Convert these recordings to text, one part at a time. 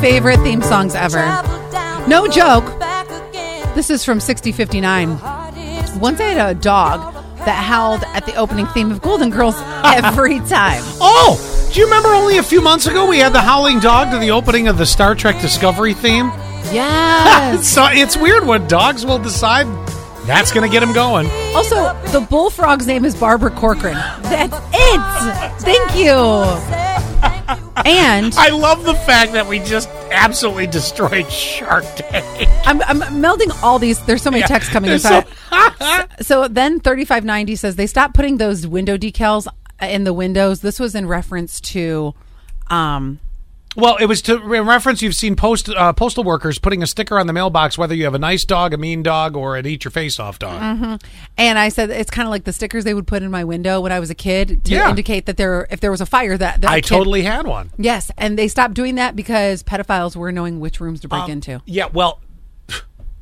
favorite theme songs ever. No joke. This is from 6059. Once I had a dog that howled at the opening theme of Golden Girls every time. Oh, do you remember only a few months ago we had the howling dog to the opening of the Star Trek Discovery theme? Yes. so it's weird what dogs will decide that's going to get him going. Also, the bullfrog's name is Barbara Corcoran. That's it. Thank you. And I love the fact that we just absolutely destroyed Shark Tank. I'm, I'm melding all these. There's so many texts coming in. So, so- so then 3590 says they stopped putting those window decals in the windows. This was in reference to um Well, it was to in reference. You've seen post uh, postal workers putting a sticker on the mailbox, whether you have a nice dog, a mean dog, or an eat your face off dog. Mm-hmm. And I said it's kind of like the stickers they would put in my window when I was a kid to Yeah. indicate that there, if there was a fire, that, that I totally had one. yes, and they stopped doing that because pedophiles were knowing which rooms to break Um, into. Yeah, well,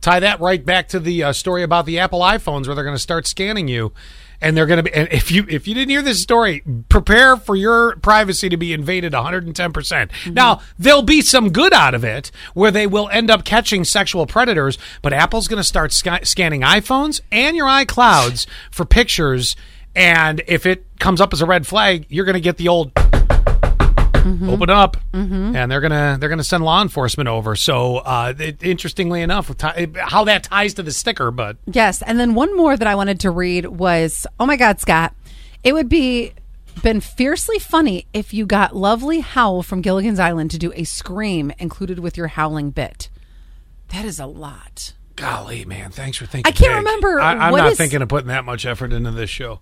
tie that right back to the uh, story about the Apple iPhones, where they're going to start scanning you, and they're going to be. And if you if you didn't hear this story, prepare for your privacy to be invaded 110. percent Now there'll be some good out of it, where they will end up catching sexual predators. But Apple's going to start sca- scanning iPhones and your iClouds for pictures. And if it comes up as a red flag, you're going to get the old open up, and they're gonna they're gonna send law enforcement over. So, uh, it, interestingly enough, how that ties to the sticker, but Yes, and then one more that I wanted to read was, oh my God, Scott, it would be been fiercely funny if you got Lovey Howell from Gilligan's Island to do a scream included with your howling bit. That is a lot. golly, man, thanks for thinking. I can't big. remember I, I'm what not is- thinking of putting that much effort into this show.